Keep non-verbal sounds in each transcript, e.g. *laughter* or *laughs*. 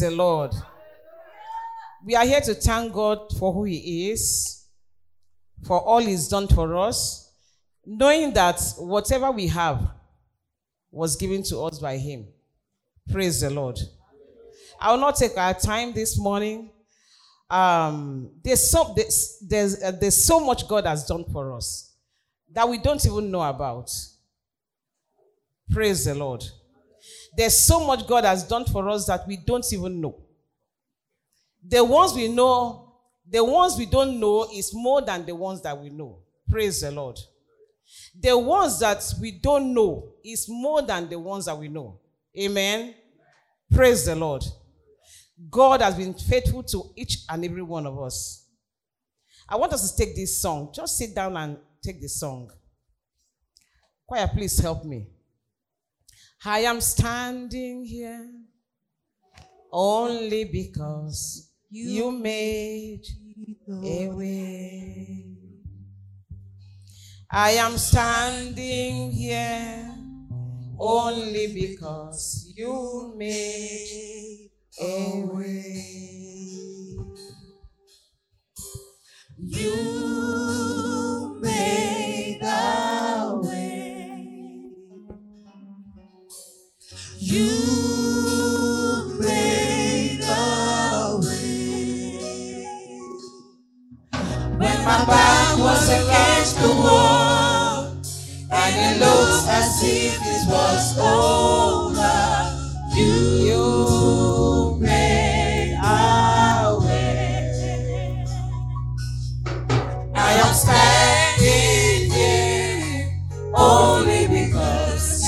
the Lord. We are here to thank God for who He is, for all He's done for us, knowing that whatever we have was given to us by Him. Praise the Lord. I will not take our time this morning. Um, there's, so, there's, there's, uh, there's so much God has done for us that we don't even know about. Praise the Lord. There's so much God has done for us that we don't even know. The ones we know, the ones we don't know is more than the ones that we know. Praise the Lord. The ones that we don't know is more than the ones that we know. Amen. Praise the Lord. God has been faithful to each and every one of us. I want us to take this song. Just sit down and take the song. Choir, please help me. I am standing here only because you made a way. I am standing here only because you made a way.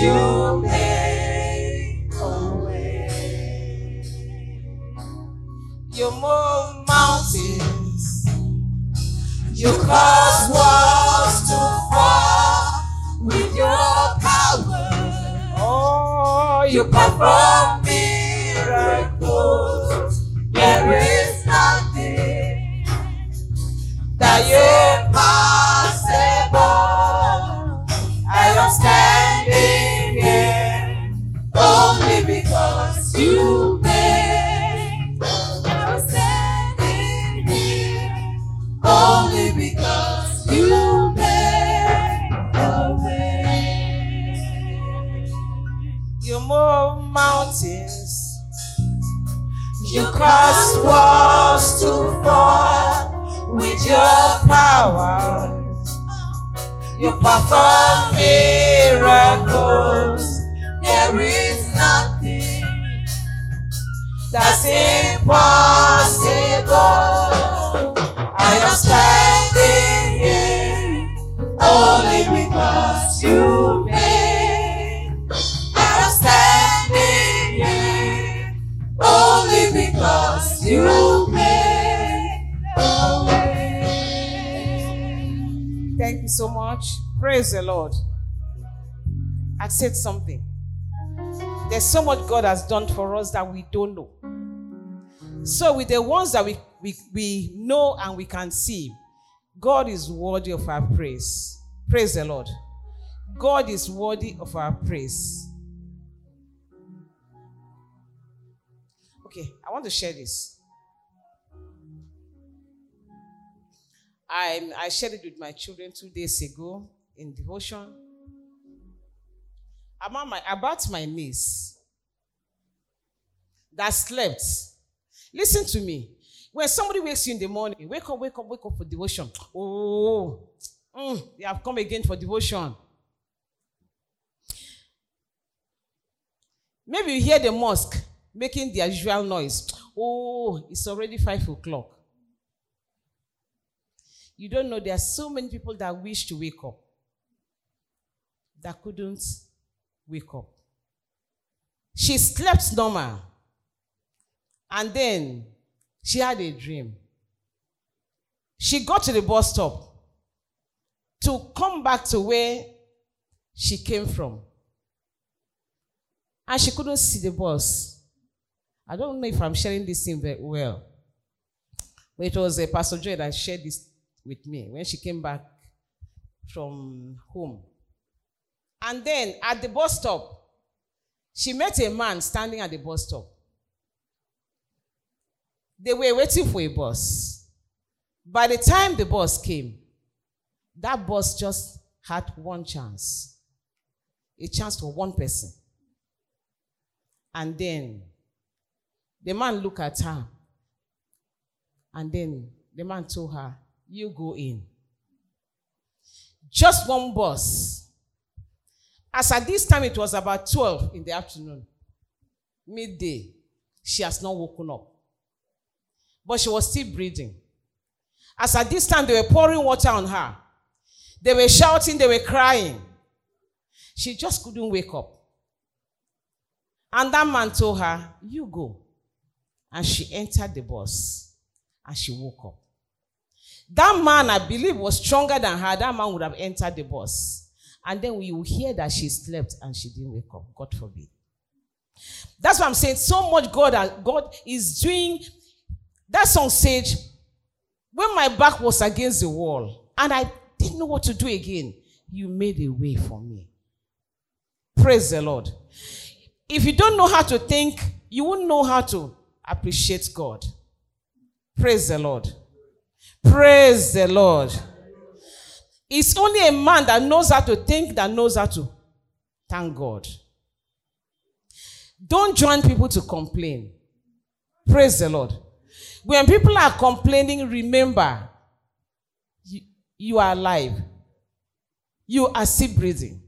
You made a way. You move mountains. You cause walls to fall with your power. Oh, You you perform You perform miracles. There is nothing that's impossible. I am standing here only Praise the Lord. I said something. There's so much God has done for us that we don't know. So, with the ones that we, we, we know and we can see, God is worthy of our praise. Praise the Lord. God is worthy of our praise. Okay, I want to share this. I, I shared it with my children two days ago in devotion. About my, about my niece that slept. Listen to me. When somebody wakes you in the morning, wake up, wake up, wake up for devotion. Oh, mm, they have come again for devotion. Maybe you hear the mosque making their usual noise. Oh, it's already five o'clock. You don't know there are so many people that wish to wake up that couldn't wake up. She slept normal. And then she had a dream. She got to the bus stop to come back to where she came from. And she couldn't see the bus. I don't know if I'm sharing this thing very well. But it was a Pastor Joy that shared this with me when she came back from home. And then at the bus stop, she met a man standing at the bus stop. They were waiting for a bus. By the time the bus came, that bus just had one chance a chance for one person. And then the man looked at her. And then the man told her, You go in. Just one bus. As at this time, it was about 12 in the afternoon, midday. She has not woken up. But she was still breathing. As at this time, they were pouring water on her. They were shouting, they were crying. She just couldn't wake up. And that man told her, You go. And she entered the bus and she woke up. That man, I believe, was stronger than her. That man would have entered the bus. And then we will hear that she slept and she didn't wake up. God forbid. That's what I'm saying. So much God, God is doing. That song said, when my back was against the wall and I didn't know what to do again, you made a way for me. Praise the Lord. If you don't know how to think, you won't know how to appreciate God. Praise the Lord. Praise the Lord. It's only a man that knows how to think that knows how to thank God. Don't join people to complain. Praise the Lord. When people are complaining, remember you, you are alive, you are still breathing.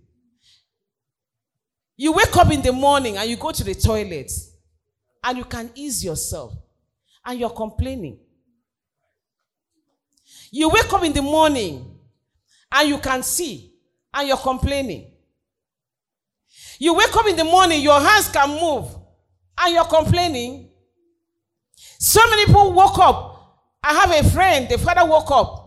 You wake up in the morning and you go to the toilet and you can ease yourself and you're complaining. You wake up in the morning and you can see and you're complaining. You wake up in the morning, your hands can move and you're complaining. So many people woke up. I have a friend, the father woke up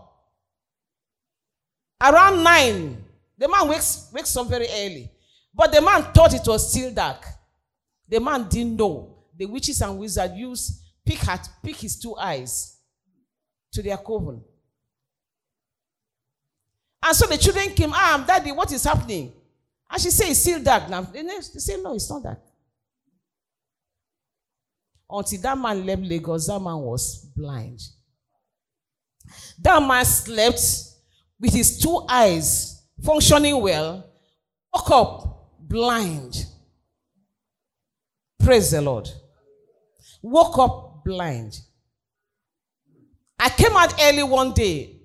around nine. The man wakes, wakes up very early. But the man thought it was still dark. The man didn't know. The witches and wizards used pick, hat, pick his two eyes to their coven. And so the children came, ah, daddy, what is happening? And she said, it's still dark now. They say, no, it's not dark. Until that man left Lagos, that man was blind. That man slept with his two eyes functioning well, woke up blind. Praise the Lord. Woke up blind. I came out early one day.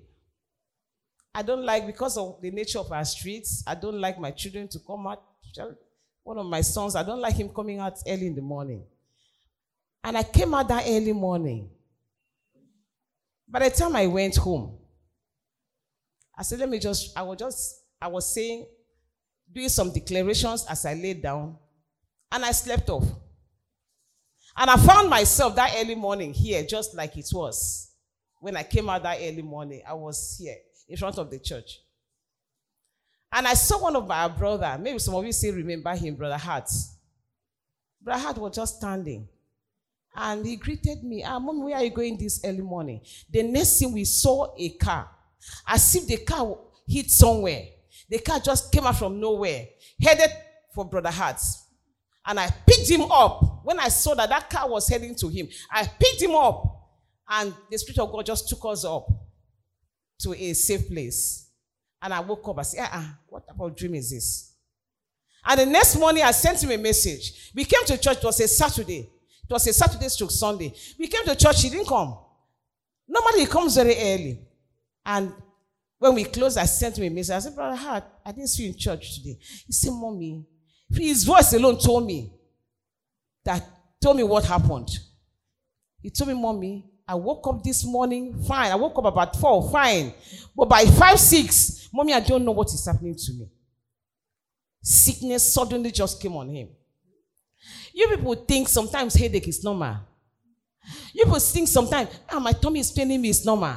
I don't like, because of the nature of our streets, I don't like my children to come out. One of my sons, I don't like him coming out early in the morning. And I came out that early morning. By the time I went home, I said, let me just, I was just, I was saying, doing some declarations as I laid down, and I slept off. And I found myself that early morning here, just like it was. When I came out that early morning, I was here in front of the church. And I saw one of my brother, maybe some of you still remember him, Brother Hart. Brother Hart was just standing. And he greeted me. Ah, Mom, where are you going this early morning? The next thing we saw a car. As if the car hit somewhere. The car just came out from nowhere, headed for Brother Hart's. And I picked him up. When I saw that that car was heading to him, I picked him up. And the Spirit of God just took us up to a safe place. And I woke up. I said, ah, what about dream is this? And the next morning, I sent him a message. We came to church. It was a Saturday. It was a Saturday stroke Sunday. We came to church. He didn't come. Normally, he comes very early. And when we closed, I sent him a message. I said, Brother Hart, I didn't see you in church today. He said, Mommy, his voice alone told me that, told me what happened. He told me, Mommy, I woke up this morning, fine. I woke up about four, fine. But by five, six, Mommy, I don't know what is happening to me. Sickness suddenly just came on him. You people think sometimes headache is normal. You people think sometimes, ah, my tummy is paining me, it's normal.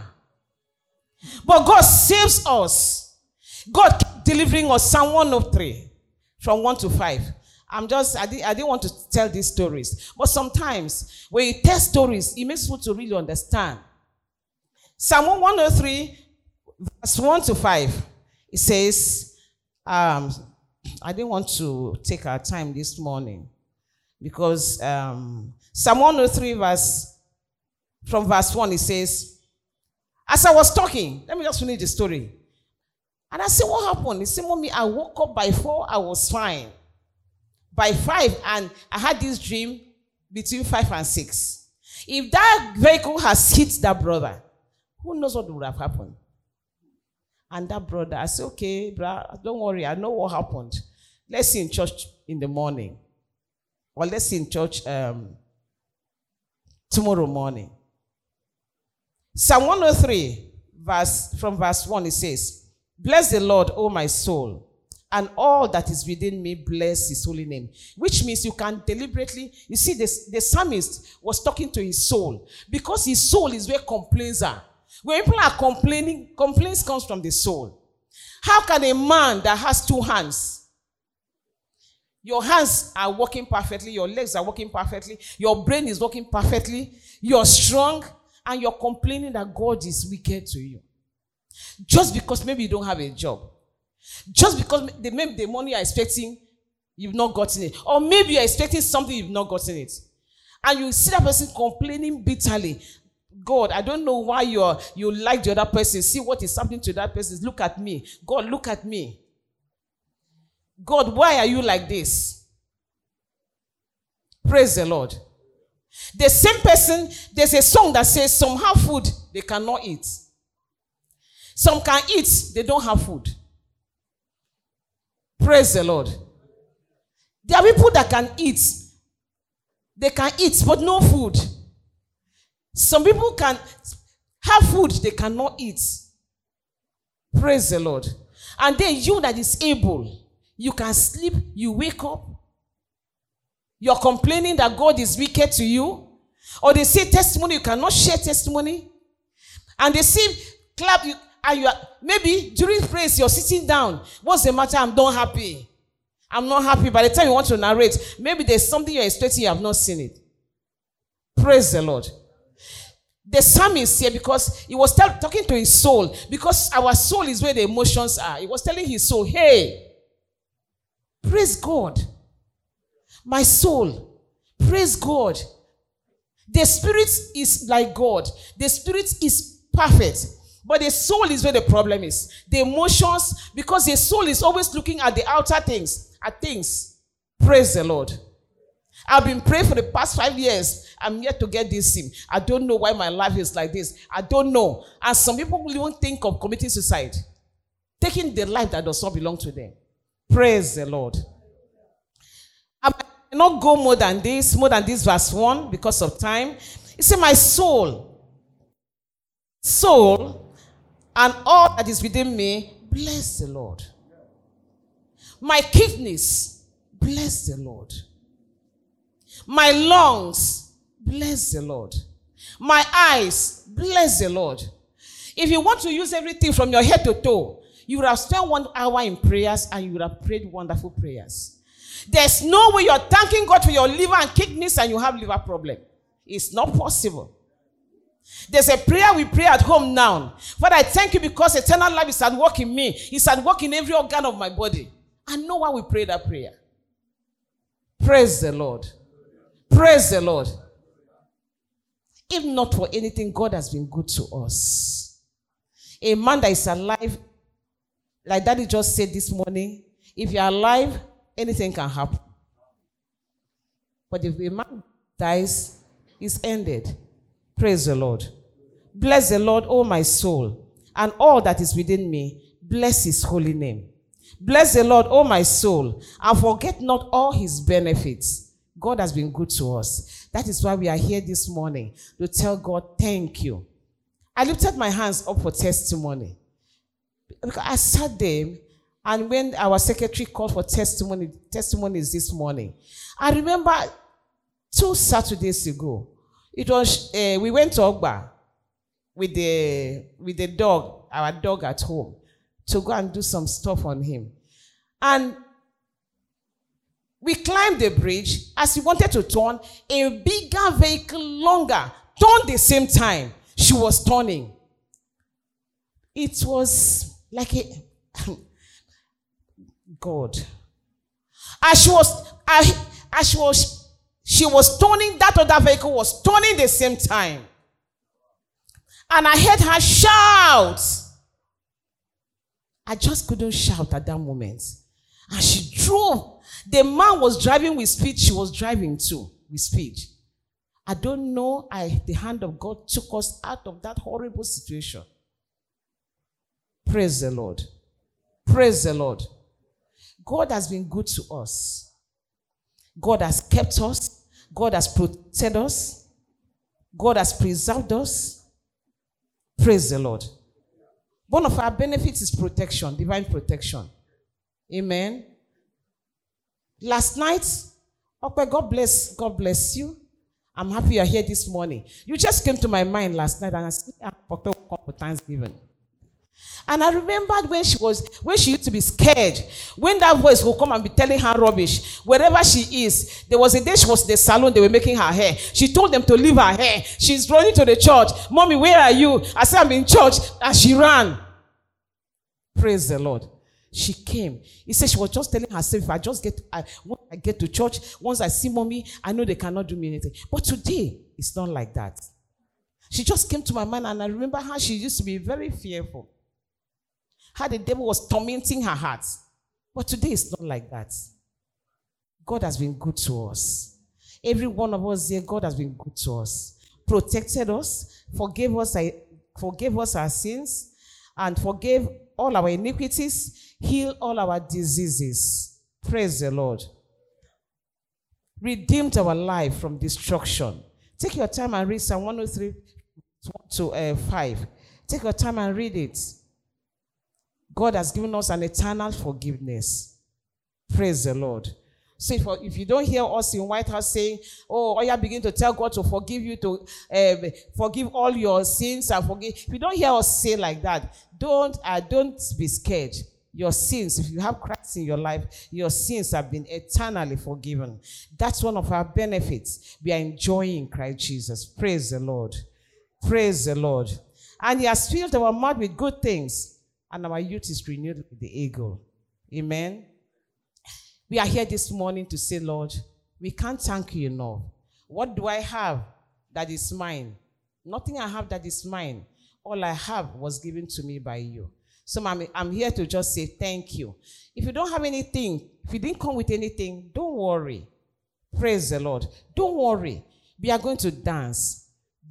But God saves us. God delivering us. Psalm 103 from 1 to 5. I'm just, I, did, I didn't want to tell these stories. But sometimes when you tell stories, it makes people to really understand. Psalm 103, verse 1 to 5, it says, um, I didn't want to take our time this morning because um, Psalm 103, verse from verse 1, it says, As I was talking, let me just finish the story. And I said, What happened? He said, Mommy, I woke up by four, I was fine. By five, and I had this dream between five and six. If that vehicle has hit that brother, who knows what would have happened? And that brother, I said, Okay, bro, don't worry, I know what happened. Let's see in church in the morning. Or let's see in church um, tomorrow morning. Psalm 103, verse from verse 1, it says, Bless the Lord, O my soul, and all that is within me, bless his holy name. Which means you can deliberately, you see, this, the psalmist was talking to his soul because his soul is where complaints are. When people are complaining, complaints comes from the soul. How can a man that has two hands, your hands are working perfectly, your legs are working perfectly, your brain is working perfectly, you're strong, and you're complaining that God is wicked to you. Just because maybe you don't have a job. Just because the, maybe the money you're expecting, you've not gotten it. Or maybe you're expecting something, you've not gotten it. And you see that person complaining bitterly. God, I don't know why you're you like the other person. See what is happening to that person. Look at me. God, look at me. God, why are you like this? Praise the Lord. The same person, there's a song that says, Some have food they cannot eat. Some can eat, they don't have food. Praise the Lord. There are people that can eat, they can eat, but no food. Some people can have food, they cannot eat. Praise the Lord. And then you that is able, you can sleep, you wake up, you're complaining that God is wicked to you. Or they say testimony, you cannot share testimony. And they say, clap, you, and you are, maybe during praise, you're sitting down. What's the matter? I'm not happy. I'm not happy. By the time you want to narrate, maybe there's something you're expecting, you have not seen it. Praise the Lord. The psalmist here, because he was tell, talking to his soul, because our soul is where the emotions are. He was telling his soul, hey, praise God. My soul, praise God. The spirit is like God. The spirit is perfect. But the soul is where the problem is. The emotions, because the soul is always looking at the outer things, at things. Praise the Lord. I've been praying for the past five years. I'm yet to get this sim. I don't know why my life is like this. I don't know. And some people will even think of committing suicide, taking the life that does not belong to them. Praise the Lord I might not go more than this, more than this verse 1 because of time. He said, My soul, soul, and all that is within me, bless the Lord. My kidneys, bless the Lord. My lungs, bless the Lord. My eyes, bless the Lord. If you want to use everything from your head to toe, you would have spent one hour in prayers and you would have prayed wonderful prayers. There's no way you're thanking God for your liver and kidneys and you have liver problem. It's not possible. There's a prayer we pray at home now. Father, I thank you because eternal life is at work in me. It's at work in every organ of my body. I know why we pray that prayer. Praise the Lord. Praise the Lord. If not for anything, God has been good to us. A man that is alive, like Daddy just said this morning, if you're alive, anything can happen. But if a man dies, it's ended. Praise the Lord. Bless the Lord, O my soul, and all that is within me. Bless his holy name. Bless the Lord, O my soul, and forget not all his benefits. God has been good to us. That is why we are here this morning to tell God, thank you. I lifted my hands up for testimony. I sat there and when our secretary called for testimony, testimonies this morning, I remember two Saturdays ago, it was uh, we went to Ogba with the with the dog, our dog at home, to go and do some stuff on him, and we climbed the bridge as we wanted to turn. A bigger vehicle, longer, turned the same time. She was turning. It was like a *laughs* God. As she was, as she was, she was turning, that other vehicle was turning the same time. And I heard her shout. I just couldn't shout at that moment. And she drove. The man was driving with speed. She was driving too with speed. I don't know. I the hand of God took us out of that horrible situation. Praise the Lord. Praise the Lord. God has been good to us. God has kept us. God has protected us. God has preserved us. Praise the Lord. One of our benefits is protection, divine protection. Amen. Last night, okay, God bless, God bless you. I'm happy you're here this morning. You just came to my mind last night and I said, ah, Papa, for Thanksgiving. And I remembered when she was, when she used to be scared, when that voice would come and be telling her rubbish, wherever she is. There was a day she was in the salon, they were making her hair. She told them to leave her hair. She's running to the church. Mommy, where are you? I said, I'm in church. And she ran. Praise the Lord. She came. He said she was just telling herself, if I just get, I, once I get to church, once I see mommy, I know they cannot do me anything. But today, it's not like that. She just came to my mind, and I remember how she used to be very fearful how the devil was tormenting her heart. But today it's not like that. God has been good to us. Every one of us here, God has been good to us. Protected us, forgave us, forgave us our sins, and forgave all our iniquities, heal all our diseases. Praise the Lord. Redeemed our life from destruction. Take your time and read Psalm 103 to uh, 5. Take your time and read it. God has given us an eternal forgiveness. Praise the Lord. So if, if you don't hear us in White House saying, "Oh, you begin to tell God to forgive you, to uh, forgive all your sins and forgive," if you don't hear us say like that, don't uh, don't be scared. Your sins, if you have Christ in your life, your sins have been eternally forgiven. That's one of our benefits. We are enjoying Christ Jesus. Praise the Lord. Praise the Lord. And He has filled our mouth with good things and our youth is renewed with the eagle. Amen. We are here this morning to say, Lord, we can't thank you enough. What do I have that is mine? Nothing I have that is mine. All I have was given to me by you. So I'm, I'm here to just say thank you. If you don't have anything, if you didn't come with anything, don't worry. Praise the Lord. Don't worry. We are going to dance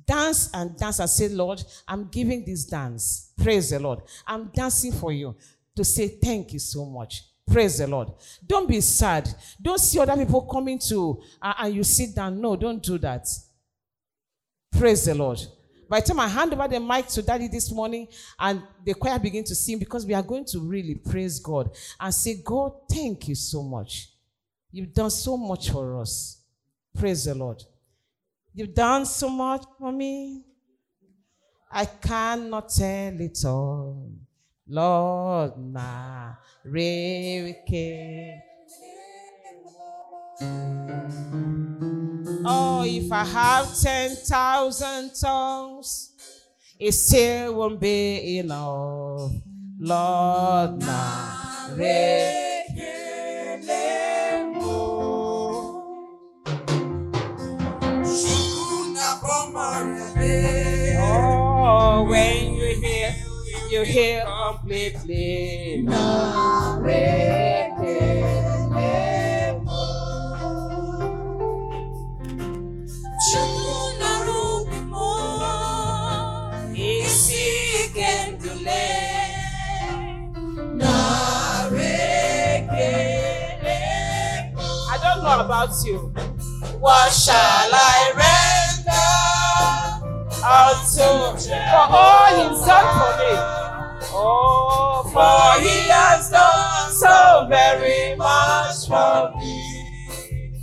dance and dance and say, Lord, I'm giving this dance. Praise the Lord. I'm dancing for you to say thank you so much. Praise the Lord. Don't be sad. Don't see other people coming to uh, and you sit down. No, don't do that. Praise the Lord. By the time I hand over the mic to daddy this morning and the choir begin to sing, because we are going to really praise God and say, God, thank you so much. You've done so much for us. Praise the Lord. You've done so much for me. I cannot tell it all. Lord, my Oh, if I have 10,000 tongues, it still won't be enough. Lord, my when you hear, you hear completely. I don't know about you. What shall I render? unto for all he's done for me. Oh, for he has done so very much for me.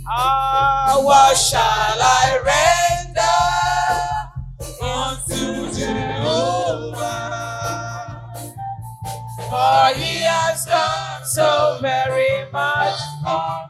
Ah, what shall I render unto Jehovah? For he has done so very much for me.